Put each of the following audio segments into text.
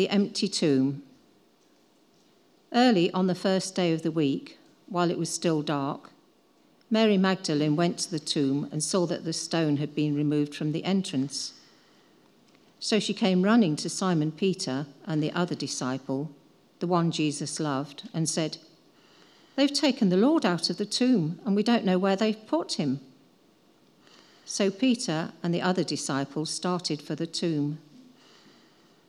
The empty tomb. Early on the first day of the week, while it was still dark, Mary Magdalene went to the tomb and saw that the stone had been removed from the entrance. So she came running to Simon Peter and the other disciple, the one Jesus loved, and said, They've taken the Lord out of the tomb, and we don't know where they've put him. So Peter and the other disciple started for the tomb.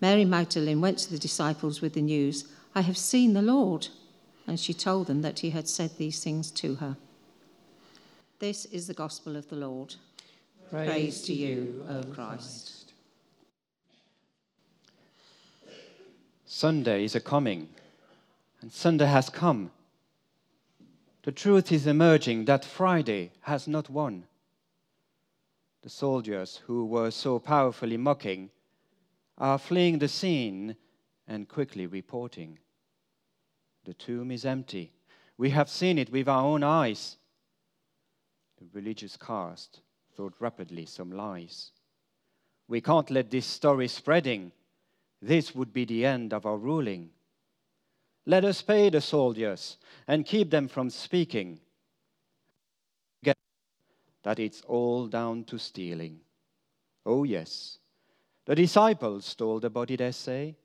Mary Magdalene went to the disciples with the news, I have seen the Lord. And she told them that he had said these things to her. This is the gospel of the Lord. Praise, Praise to you, O Christ. Sunday is a coming, and Sunday has come the truth is emerging that Friday has not won. The soldiers who were so powerfully mocking are fleeing the scene and quickly reporting. The tomb is empty. We have seen it with our own eyes. The religious caste thought rapidly some lies. We can't let this story spreading. This would be the end of our ruling. Let us pay the soldiers and keep them from speaking. Get that it's all down to stealing. Oh, yes, the disciples told the body, they say.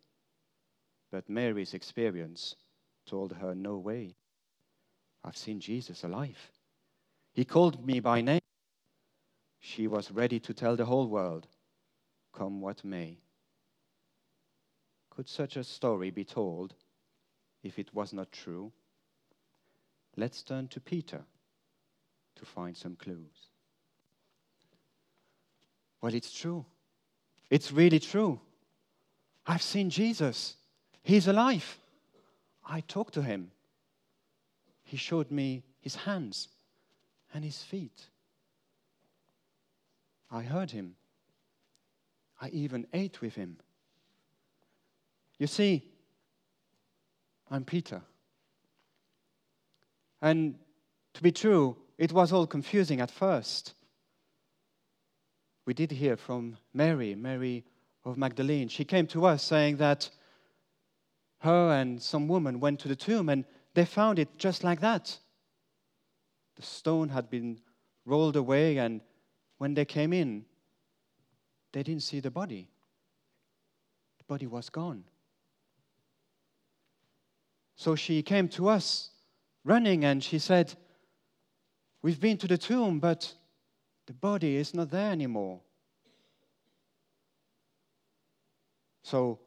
But Mary's experience told her no way. I've seen Jesus alive. He called me by name. She was ready to tell the whole world, come what may. Could such a story be told? if it was not true, let's turn to Peter to find some clues. Well, it's true. It's really true. I've seen Jesus. He's alive. I talked to him. He showed me his hands and his feet. I heard him. I even ate with him. You see, I'm Peter. And to be true, it was all confusing at first. We did hear from Mary, Mary of Magdalene. She came to us saying that her and some woman went to the tomb and they found it just like that. The stone had been rolled away, and when they came in, they didn't see the body. The body was gone. So she came to us running and she said, We've been to the tomb, but the body is not there anymore. So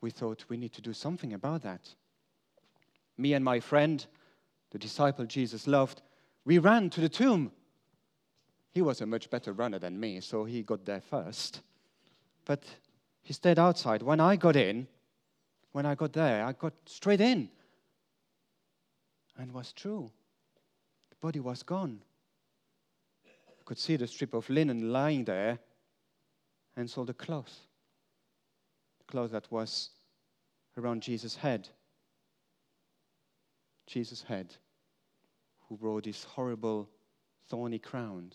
we thought we need to do something about that. Me and my friend the disciple Jesus loved, we ran to the tomb. He was a much better runner than me, so he got there first. But he stayed outside. When I got in, when I got there, I got straight in. And it was true. The body was gone. Could see the strip of linen lying there and saw the cloth. The cloth that was around Jesus' head. Jesus' head, who wore this horrible thorny crown.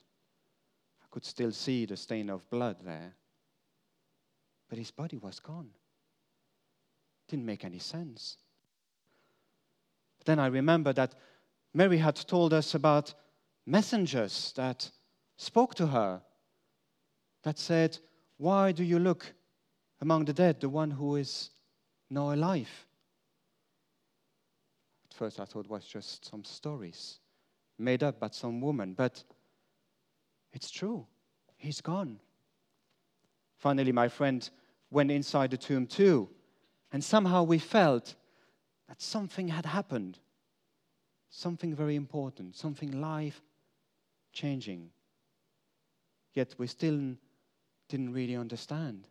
I could still see the stain of blood there. But his body was gone. Didn't make any sense. But then I remember that Mary had told us about messengers that spoke to her, that said, Why do you look among the dead, the one who is now alive? At first, I thought it was just some stories made up by some woman, but it's true. He's gone. Finally, my friend went inside the tomb too, and somehow we felt that something had happened. Something very important, something life changing. Yet we still didn't really understand.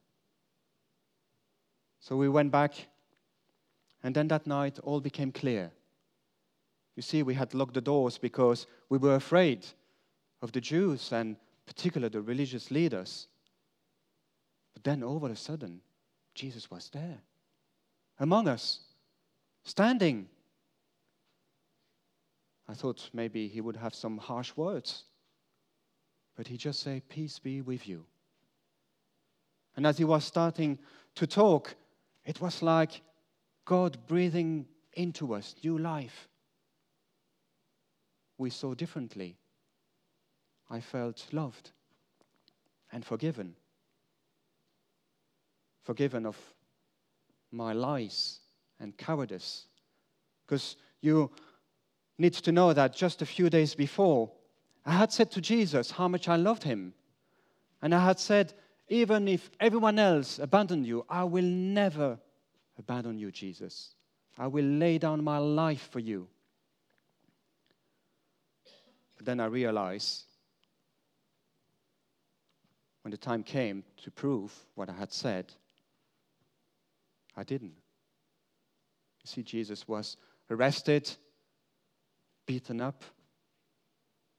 So we went back, and then that night all became clear. You see, we had locked the doors because we were afraid of the Jews and particularly the religious leaders. But then all of a sudden, Jesus was there among us, standing. I thought maybe he would have some harsh words, but he just said, Peace be with you. And as he was starting to talk, it was like God breathing into us new life we saw differently. I felt loved and forgiven. Forgiven of my lies and cowardice. Because you need to know that just a few days before, I had said to Jesus how much I loved him. And I had said, even if everyone else abandoned you, I will never abandon you, Jesus. I will lay down my life for you. But then I realized when the time came to prove what I had said, I didn't. You see, Jesus was arrested, beaten up,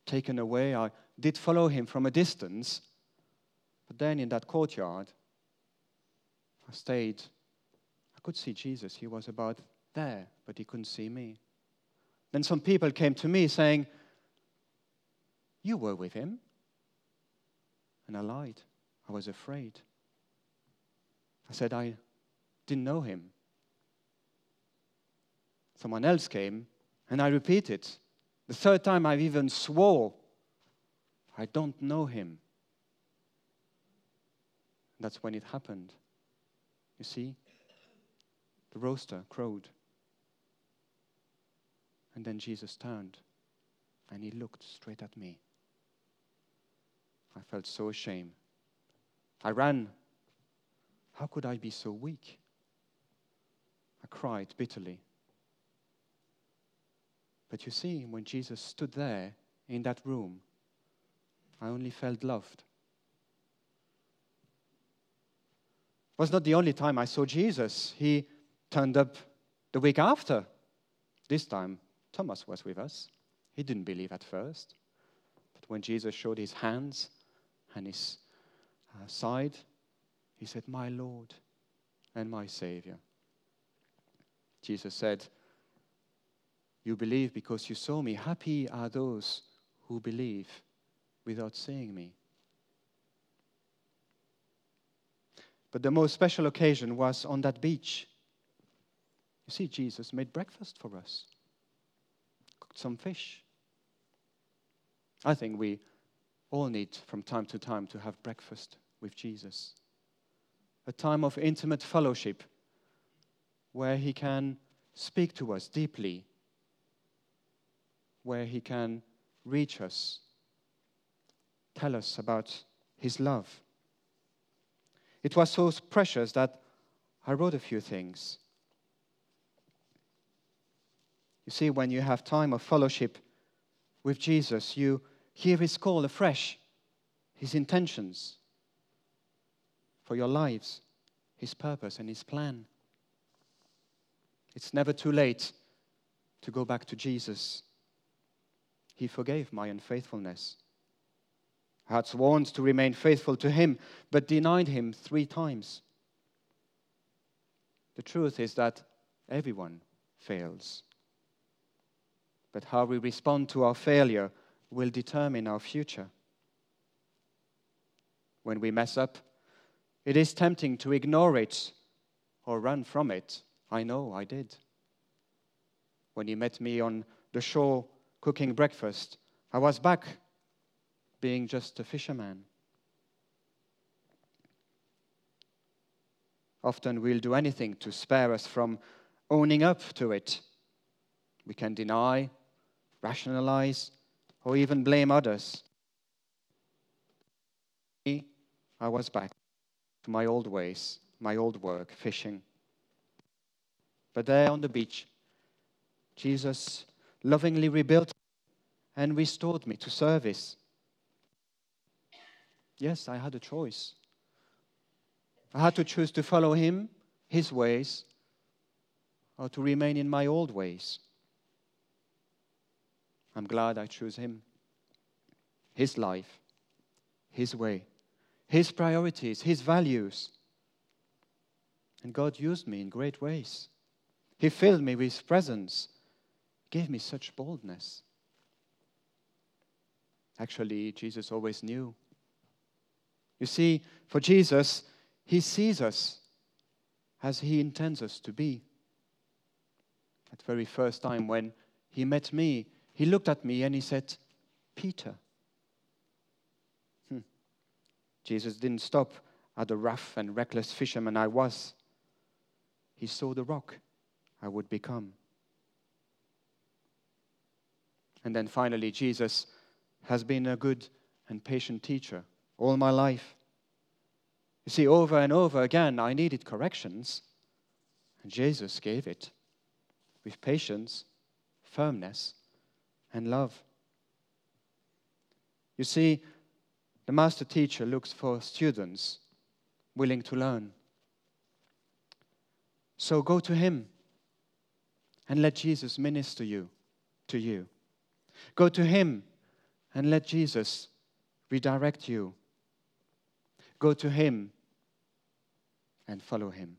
taken away. I did follow him from a distance, but then in that courtyard, I stayed. I could see Jesus. He was about there, but he couldn't see me. Then some people came to me saying, you were with him. And I lied. I was afraid. I said I didn't know him. Someone else came, and I repeated. The third time I've even swore, I don't know him. That's when it happened. You see, the rooster crowed. And then Jesus turned and he looked straight at me. I felt so ashamed. I ran. How could I be so weak? I cried bitterly. But you see, when Jesus stood there in that room, I only felt loved. It was not the only time I saw Jesus. He turned up the week after. This time, Thomas was with us. He didn't believe at first. But when Jesus showed his hands and his uh, side, he said, My Lord and my Savior. Jesus said, You believe because you saw me. Happy are those who believe without seeing me. But the most special occasion was on that beach. You see, Jesus made breakfast for us, cooked some fish. I think we all need from time to time to have breakfast with Jesus. A time of intimate fellowship where He can speak to us deeply, where He can reach us, tell us about His love. It was so precious that I wrote a few things. You see, when you have time of fellowship with Jesus, you hear his call afresh, his intentions for your lives, his purpose, and his plan. It's never too late to go back to Jesus. He forgave my unfaithfulness. I had sworn to remain faithful to him, but denied him three times. The truth is that everyone fails. But how we respond to our failure will determine our future. When we mess up, it is tempting to ignore it or run from it. I know I did. When you met me on the shore cooking breakfast, I was back being just a fisherman. Often we'll do anything to spare us from owning up to it. We can deny, rationalize, or even blame others. I was back to my old ways, my old work, fishing. But there on the beach, Jesus lovingly rebuilt and restored me to service. Yes, I had a choice. I had to choose to follow him, his ways, or to remain in my old ways. I'm glad I chose him, his life, his way, his priorities, his values. And God used me in great ways. He filled me with his presence, gave me such boldness. Actually, Jesus always knew. You see, for Jesus, he sees us as He intends us to be. That very first time when He met me, He looked at me and He said, Peter. Hmm. Jesus didn't stop at the rough and reckless fisherman I was. He saw the rock I would become. And then finally, Jesus has been a good and patient teacher all my life. You see, over and over again, I needed corrections, and Jesus gave it with patience, firmness, and love. You see, the master teacher looks for students willing to learn. So go to him and let Jesus minister you to you. Go to him and let Jesus redirect you Go to Him and follow Him.